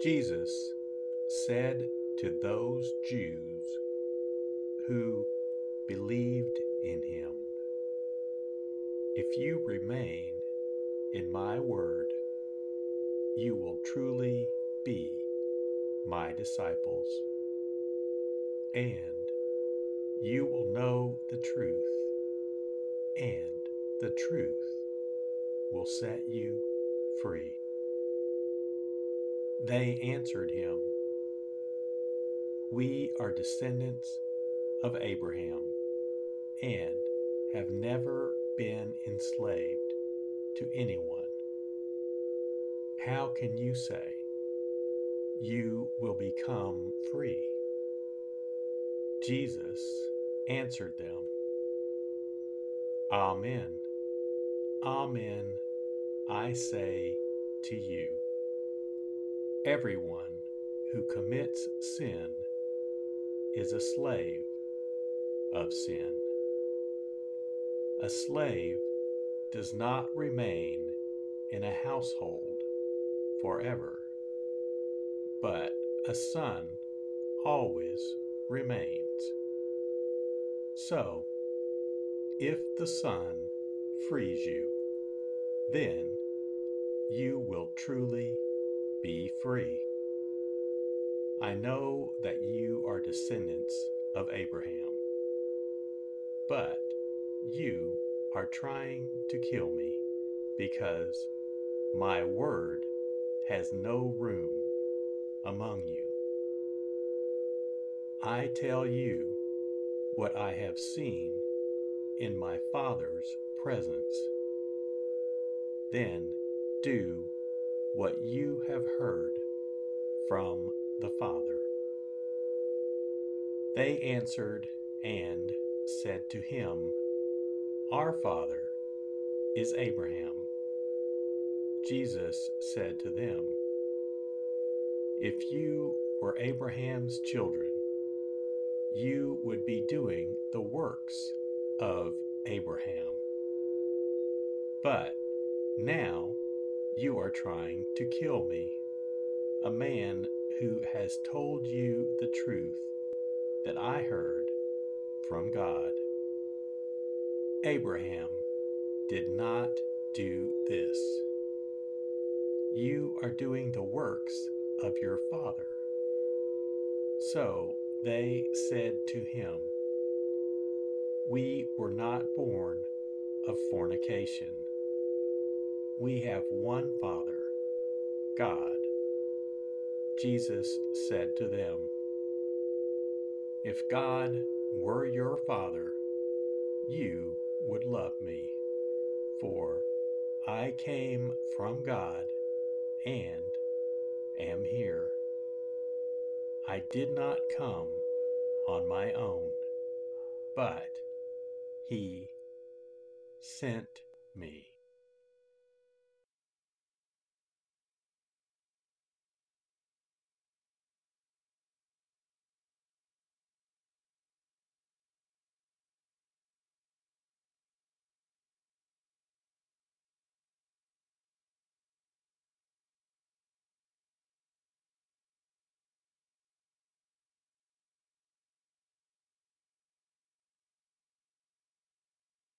Jesus said to those Jews who believed in him, If you remain in my word, you will truly be my disciples, and you will know the truth, and the truth will set you free. They answered him, We are descendants of Abraham and have never been enslaved to anyone. How can you say you will become free? Jesus answered them, Amen. Amen, I say to you Everyone who commits sin is a slave of sin. A slave does not remain in a household forever, but a son always remains. So, if the Son frees you, then you will truly be free. I know that you are descendants of Abraham, but you are trying to kill me because my word has no room among you. I tell you what I have seen in my Father's presence. Then do what you have heard from the Father. They answered and said to him, Our Father is Abraham. Jesus said to them, If you were Abraham's children, you would be doing the works of Abraham. But now you are trying to kill me, a man who has told you the truth that I heard from God. Abraham did not do this. You are doing the works of your father. So they said to him, We were not born of fornication. We have one Father, God. Jesus said to them, If God were your Father, you would love me, for I came from God and am here. I did not come on my own, but He sent me.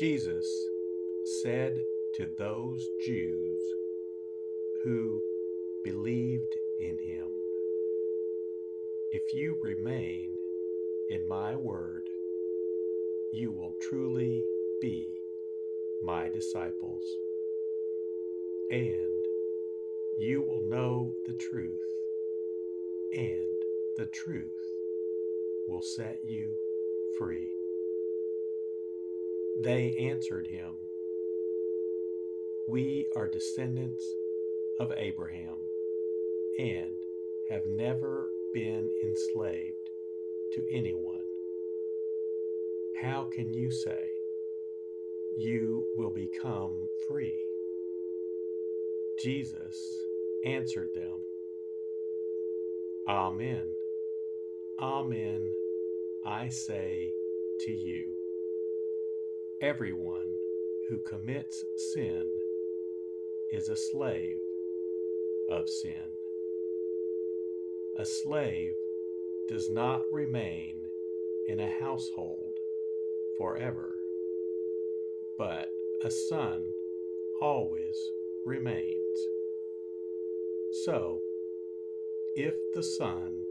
Jesus said to those Jews who believed in him, If you remain in my word, you will truly be my disciples, and you will know the truth, and the truth will set you free. They answered him, We are descendants of Abraham and have never been enslaved to anyone. How can you say you will become free? Jesus answered them, Amen, Amen, I say to you Everyone who commits sin is a slave of sin. A slave does not remain in a household forever, but a son always remains. So, if the Son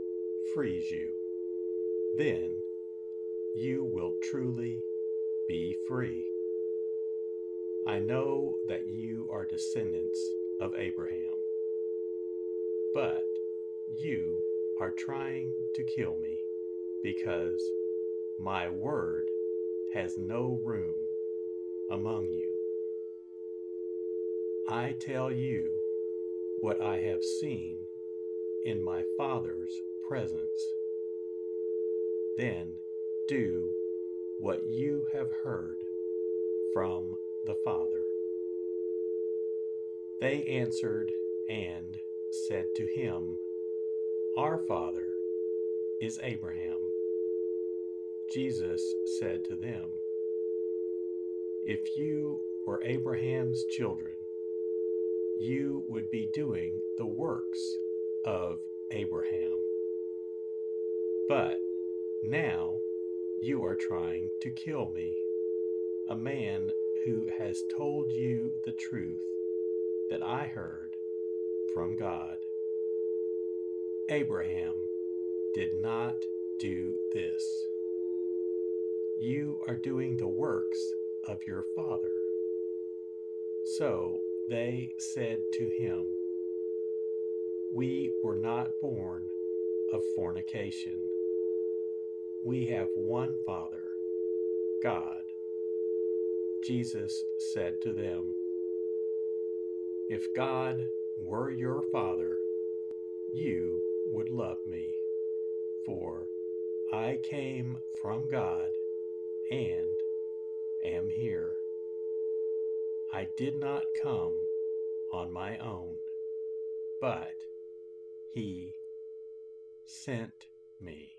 frees you, then you will truly be free. I know that you are descendants of Abraham, but you are trying to kill me because my word has no room among you. I tell you what I have seen in my Father's presence. Then do what you have heard from the Father. They answered and said to him, Our Father is Abraham. Jesus said to them, If you were Abraham's children, you would be doing the works of Abraham. But now you are trying to kill me, a man who has told you the truth that I heard from God. Abraham did not do this. You are doing the works of your father. So they said to him, We were not born of fornication. We have one Father, God. Jesus said to them, If God were your Father, you would love me, for I came from God and am here. I did not come on my own, but He sent me.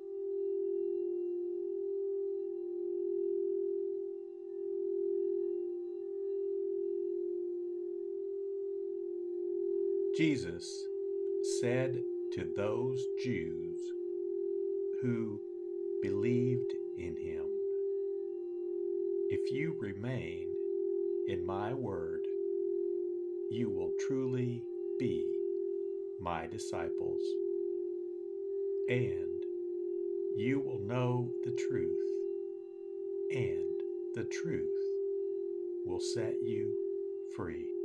Jesus said to those Jews who believed in him, If you remain in my word, you will truly be my disciples, and you will know the truth, and the truth will set you free.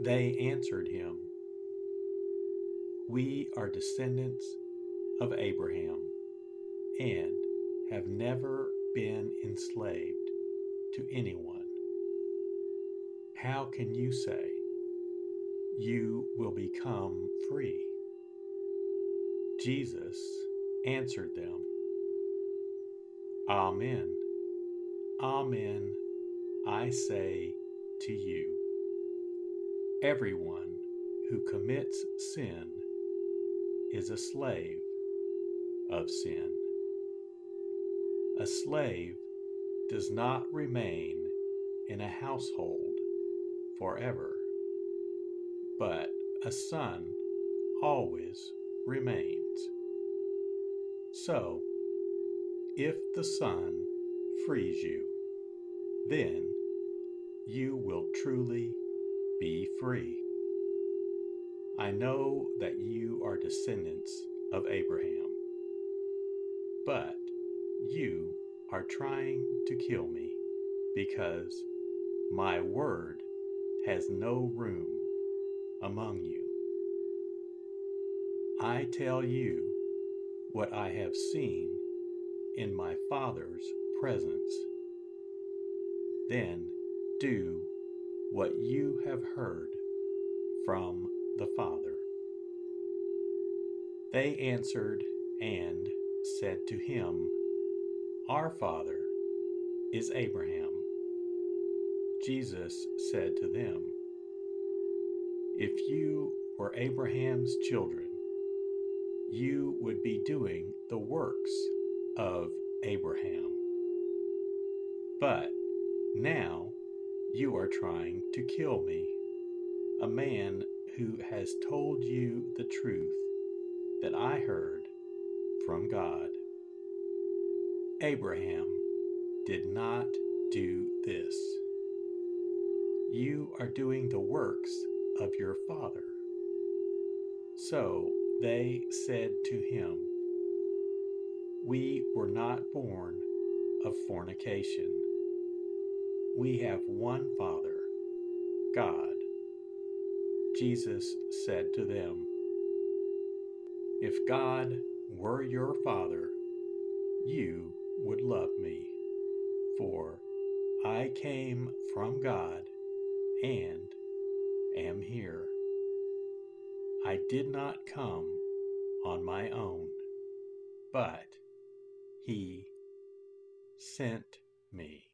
They answered him, We are descendants of Abraham and have never been enslaved to anyone. How can you say you will become free? Jesus answered them, Amen. Amen, I say to you Everyone who commits sin is a slave of sin. A slave does not remain in a household forever, but a son always remains. So, if the Son frees you, then you will truly be free. I know that you are descendants of Abraham, but you are trying to kill me because my word has no room among you. I tell you what I have seen in my Father's presence. Then do what you have heard from the Father. They answered and said to him, Our Father is Abraham. Jesus said to them, If you were Abraham's children, you would be doing the works of Abraham. But now you are trying to kill me, a man who has told you the truth that I heard from God. Abraham did not do this. You are doing the works of your father. So they said to him, We were not born of fornication. We have one Father, God. Jesus said to them, If God were your Father, you would love me, for I came from God and am here. I did not come on my own, but He sent me.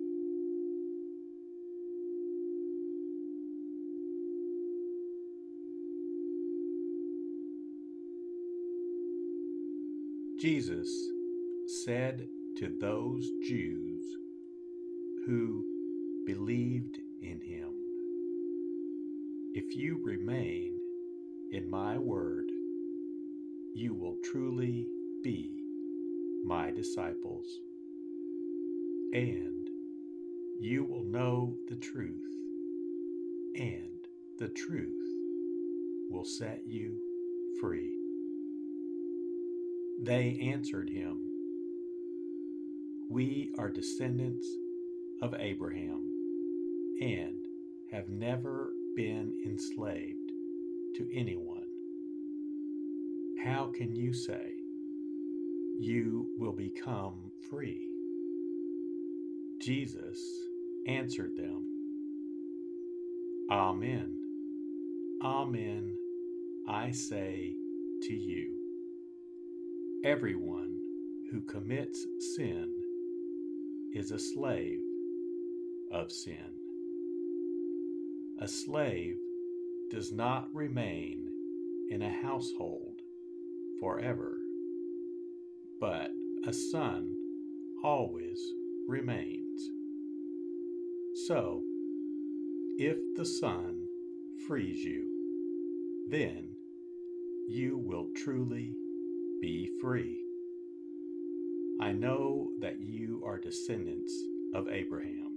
Jesus said to those Jews who believed in him, If you remain in my word, you will truly be my disciples, and you will know the truth, and the truth will set you free. They answered him, We are descendants of Abraham and have never been enslaved to anyone. How can you say you will become free? Jesus answered them, Amen. Amen, I say to you Everyone who commits sin is a slave of sin. A slave does not remain in a household forever, but a son always remains. So, if the Son frees you, then you will truly be free. I know that you are descendants of Abraham,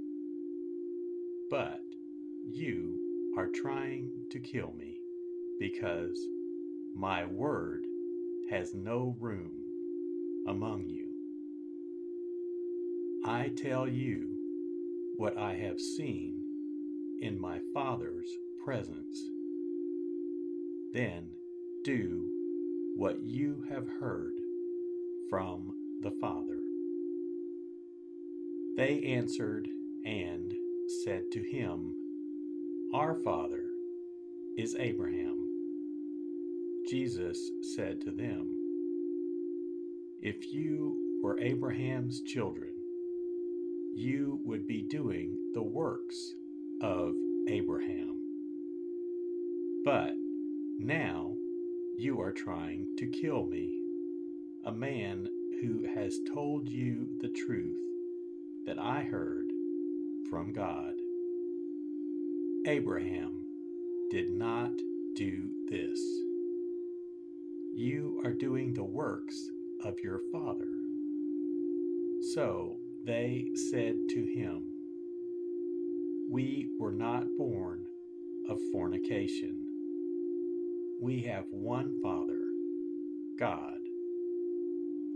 but you are trying to kill me because my word has no room among you. I tell you what I have seen in my Father's presence. Then do what you have heard from the Father. They answered and said to him, Our Father is Abraham. Jesus said to them, If you were Abraham's children, you would be doing the works of Abraham. But now you are trying to kill me, a man who has told you the truth that I heard from God. Abraham did not do this. You are doing the works of your father. So they said to him, We were not born of fornication. We have one Father, God.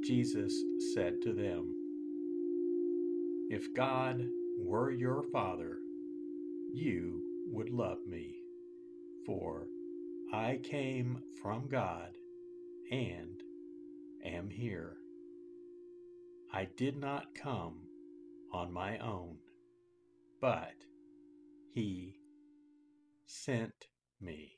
Jesus said to them, If God were your Father, you would love me, for I came from God and am here. I did not come on my own, but He sent me.